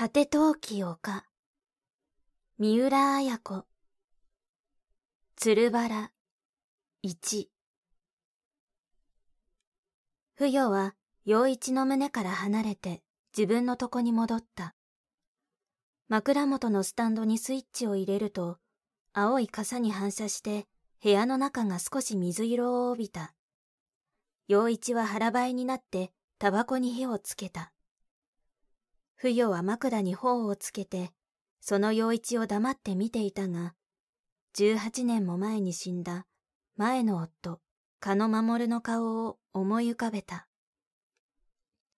果て陶器丘。三浦綾子。鶴原。一。不与は陽一の胸から離れて自分のとこに戻った。枕元のスタンドにスイッチを入れると、青い傘に反射して部屋の中が少し水色を帯びた。陽一は腹ばいになってタバコに火をつけた。不与は枕に頬をつけて、その陽一を黙って見ていたが、18年も前に死んだ前の夫、加野守の顔を思い浮かべた。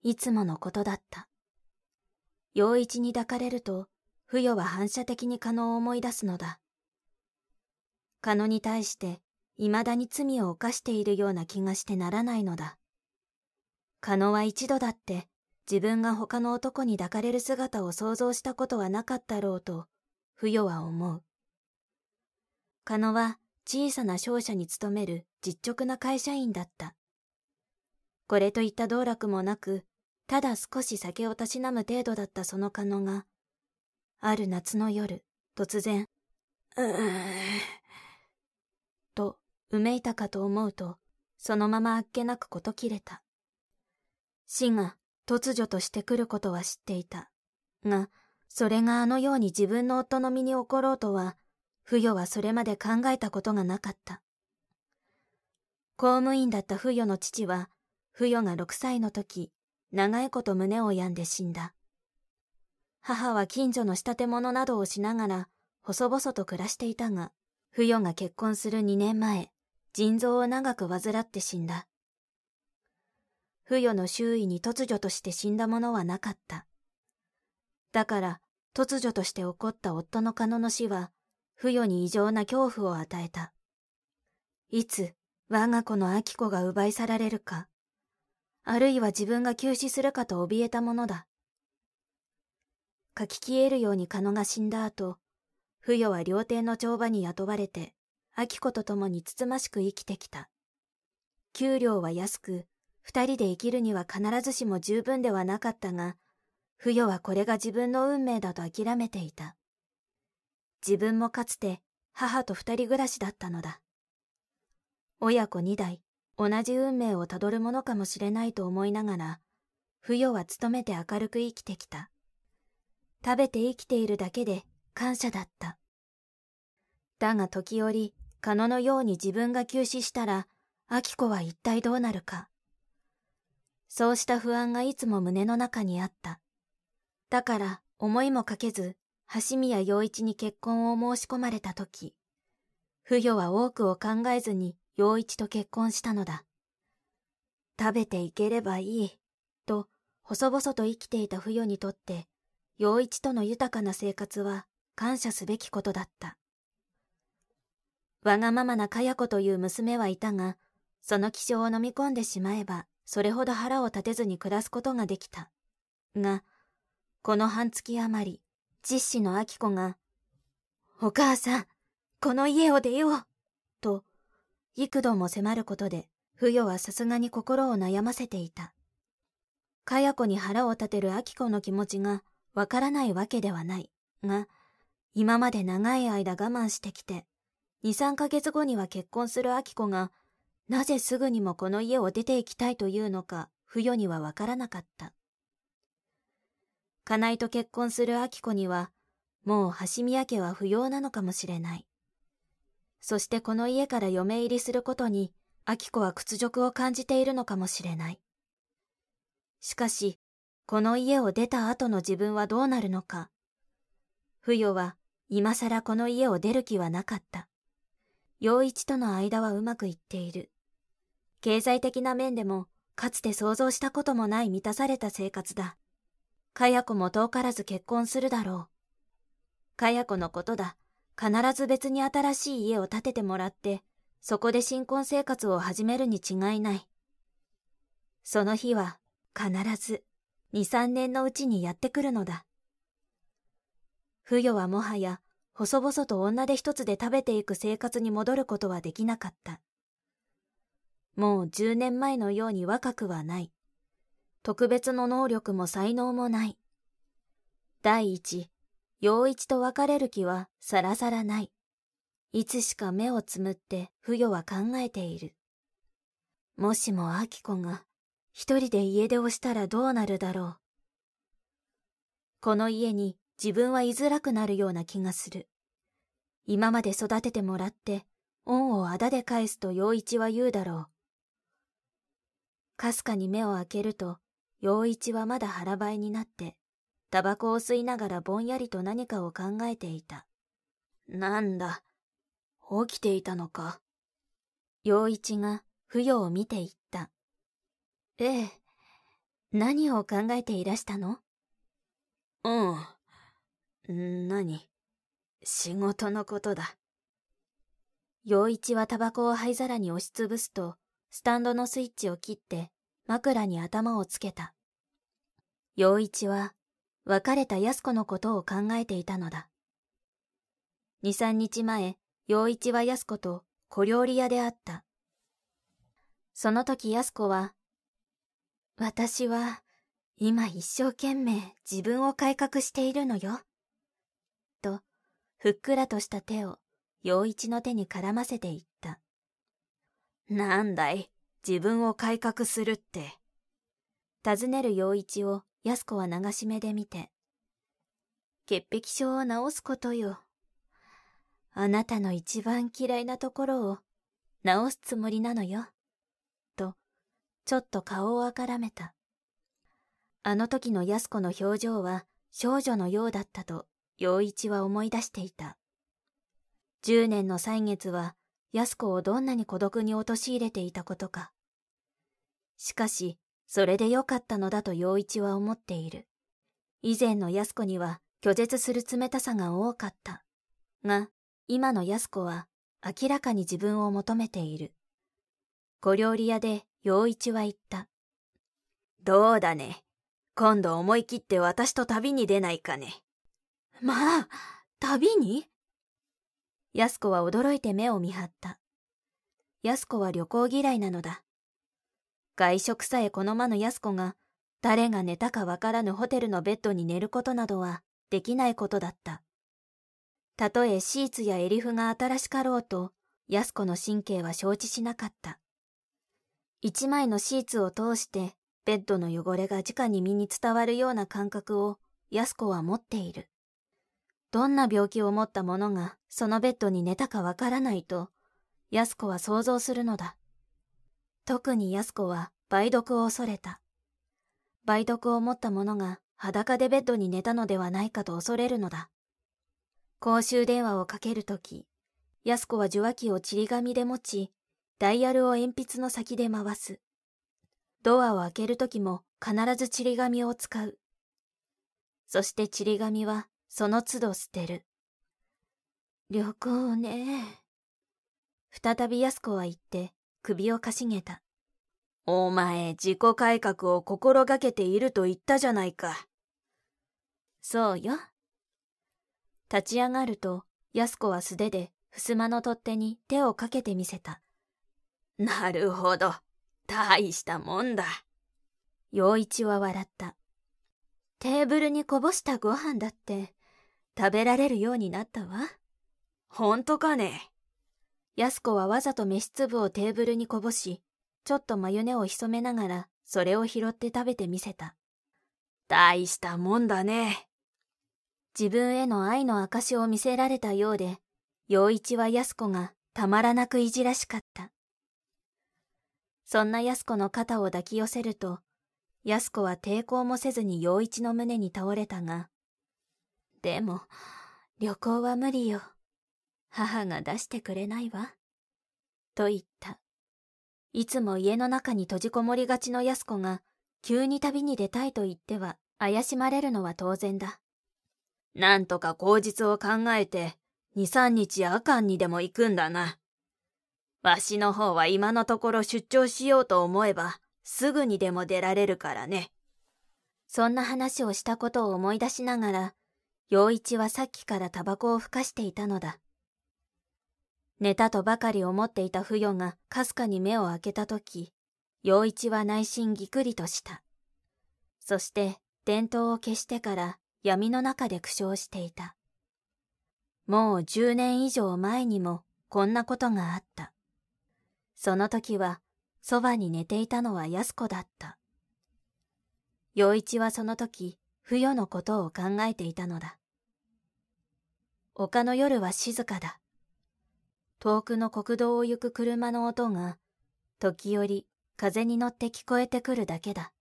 いつものことだった。陽一に抱かれると、不与は反射的に加野を思い出すのだ。加野に対して、未だに罪を犯しているような気がしてならないのだ。加野は一度だって自分が他の男に抱かれる姿を想像したことはなかったろうと、不与は思う。加野は小さな商社に勤める実直な会社員だった。これといった道楽もなく、ただ少し酒をたしなむ程度だったその加野が、ある夏の夜、突然、うーと、うめいたかと思うと、そのままあっけなくこと切れた。死が突如として来ることは知っていた。が、それがあのように自分の夫の身に起ころうとは、不与はそれまで考えたことがなかった。公務員だった不与の父は、不与が6歳の時、長いこと胸を病んで死んだ。母は近所の仕立て物などをしながら、細々と暮らしていたが、不与が結婚する2年前、腎臓を長く患って死んだ。不与の周囲に突如として死んだ者はなかった。だから、突如として起こった夫の加野の死は、不与に異常な恐怖を与えた。いつ、我が子の明子が奪い去られるか、あるいは自分が急死するかと怯えたものだ。書き消えるように加野が死んだ後、不与は料亭の帳場に雇われて、明子と共につつましく生きてきた。給料は安く、二人で生きるには必ずしも十分ではなかったが、不与はこれが自分の運命だと諦めていた。自分もかつて母と二人暮らしだったのだ。親子二代、同じ運命をたどるものかもしれないと思いながら、不与は努めて明るく生きてきた。食べて生きているだけで感謝だった。だが時折、カノのように自分が急死したら、アキコは一体どうなるか。そうした不安がいつも胸の中にあった。だから思いもかけず、橋宮陽一に結婚を申し込まれた時、不与は多くを考えずに陽一と結婚したのだ。食べていければいい、と細々と生きていた不与にとって、陽一との豊かな生活は感謝すべきことだった。わがままなかや子という娘はいたが、その気性を飲み込んでしまえば、それほど腹を立てずに暮らすことができた。が、この半月余り、実子の明子が、お母さん、この家を出ようと、幾度も迫ることで、不与はさすがに心を悩ませていた。かや子に腹を立てる明子の気持ちがわからないわけではない。が、今まで長い間我慢してきて、二三ヶ月後には結婚する明子がなぜすぐにもこの家を出て行きたいというのか、不与にはわからなかった。金井と結婚する明子には、もう橋宮家は不要なのかもしれない。そしてこの家から嫁入りすることに、明子は屈辱を感じているのかもしれない。しかし、この家を出た後の自分はどうなるのか。不与は今更この家を出る気はなかった。陽一との間はうまくいっている。経済的な面でも、かつて想像したこともない満たされた生活だ。かや子も遠からず結婚するだろう。かや子のことだ。必ず別に新しい家を建ててもらって、そこで新婚生活を始めるに違いない。その日は、必ず、二三年のうちにやってくるのだ。不与はもはや、細々と女で一つで食べていく生活に戻ることはできなかった。もう十年前のように若くはない。特別の能力も才能もない。第一、陽一と別れる気はさらさらない。いつしか目をつむって不与は考えている。もしも明子が一人で家出をしたらどうなるだろう。この家に自分は居づらくなるような気がする。今まで育ててもらって、恩をあだで返すと陽一は言うだろう。かすかに目を開けると、陽一はまだ腹ばいになって、タバコを吸いながらぼんやりと何かを考えていた。なんだ、起きていたのか。陽一が不与を見ていった。ええ、何を考えていらしたの？うん。何？仕事のことだ。陽一はタバコを灰皿に押しつぶすと、スタンドのスイッチを切って枕に頭をつけた。陽一は別れた安子のことを考えていたのだ。二三日前、陽一は安子と小料理屋であった。その時安子は、私は今一生懸命自分を改革しているのよ。と、ふっくらとした手を陽一の手に絡ませていった。なんだい、自分を改革するって。尋ねる陽一を安子は流し目で見て。潔癖症を治すことよ。あなたの一番嫌いなところを治すつもりなのよ。と、ちょっと顔をあからめた。あの時の安子の表情は少女のようだったと陽一は思い出していた。十年の歳月は安子をどんなに孤独に陥れていたことか。しかし、それでよかったのだと陽一は思っている。以前の安子には拒絶する冷たさが多かった。が、今の安子は明らかに自分を求めている。小料理屋で陽一は言った。どうだね。今度思い切って私と旅に出ないかね。まあ、旅に？安子は驚いて目を見張った。安子は旅行嫌いなのだ。外食さえ好まぬ安子が、誰が寝たかわからぬホテルのベッドに寝ることなどはできないことだった。たとえシーツやエリフが新しかろうと、安子の神経は承知しなかった。一枚のシーツを通してベッドの汚れが直に身に伝わるような感覚を安子は持っている。どんな病気を持った者がそのベッドに寝たかわからないと、安子は想像するのだ。特に安子は梅毒を恐れた。梅毒を持った者が裸でベッドに寝たのではないかと恐れるのだ。公衆電話をかけるとき、安子は受話器をちり紙で持ち、ダイヤルを鉛筆の先で回す。ドアを開けるときも必ずちり紙を使う。そしてちり紙はその都度捨てる。旅行ね。再び安子は言って首をかしげた。お前自己改革を心がけていると言ったじゃないか。そうよ。立ち上がると安子は素手で襖の取っ手に手をかけてみせた。なるほど。大したもんだ。陽一は笑った。テーブルにこぼしたご飯だって食べられるようになったわ。ほんとかね？安子はわざと飯粒をテーブルにこぼし、ちょっとマヨネを潜めながらそれを拾って食べてみせた。大したもんだね。自分への愛の証を見せられたようで、陽一は安子がたまらなくいじらしかった。そんな安子の肩を抱き寄せると、安子は抵抗もせずに陽一の胸に倒れたが、でも、旅行は無理よ。母が出してくれないわ。と言った。いつも家の中に閉じこもりがちの安子が、急に旅に出たいと言っては、怪しまれるのは当然だ。なんとか口実を考えて、二三日夜間にでも行くんだな。わしの方は今のところ出張しようと思えば、すぐにでも出られるからね。そんな話をしたことを思い出しながら、陽一はさっきからタバコをふかしていたのだ。寝たとばかり思っていた不与がかすかに目を開けたとき、陽一は内心ぎくりとした。そして、電灯を消してから闇の中で苦笑していた。もう十年以上前にもこんなことがあった。その時はそばに寝ていたのは安子だった。陽一はその時、不与のことを考えていたのだ。丘の夜は静かだ。遠くの国道を行く車の音が、時折風に乗って聞こえてくるだけだ。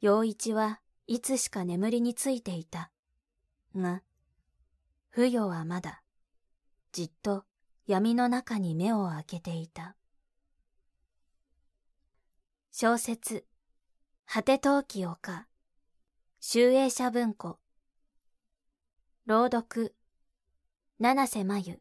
陽一はいつしか眠りについていた。が、不与はまだ、じっと闇の中に目を開けていた。小説、果て陶器丘、集英社文庫、朗読、七瀬真由、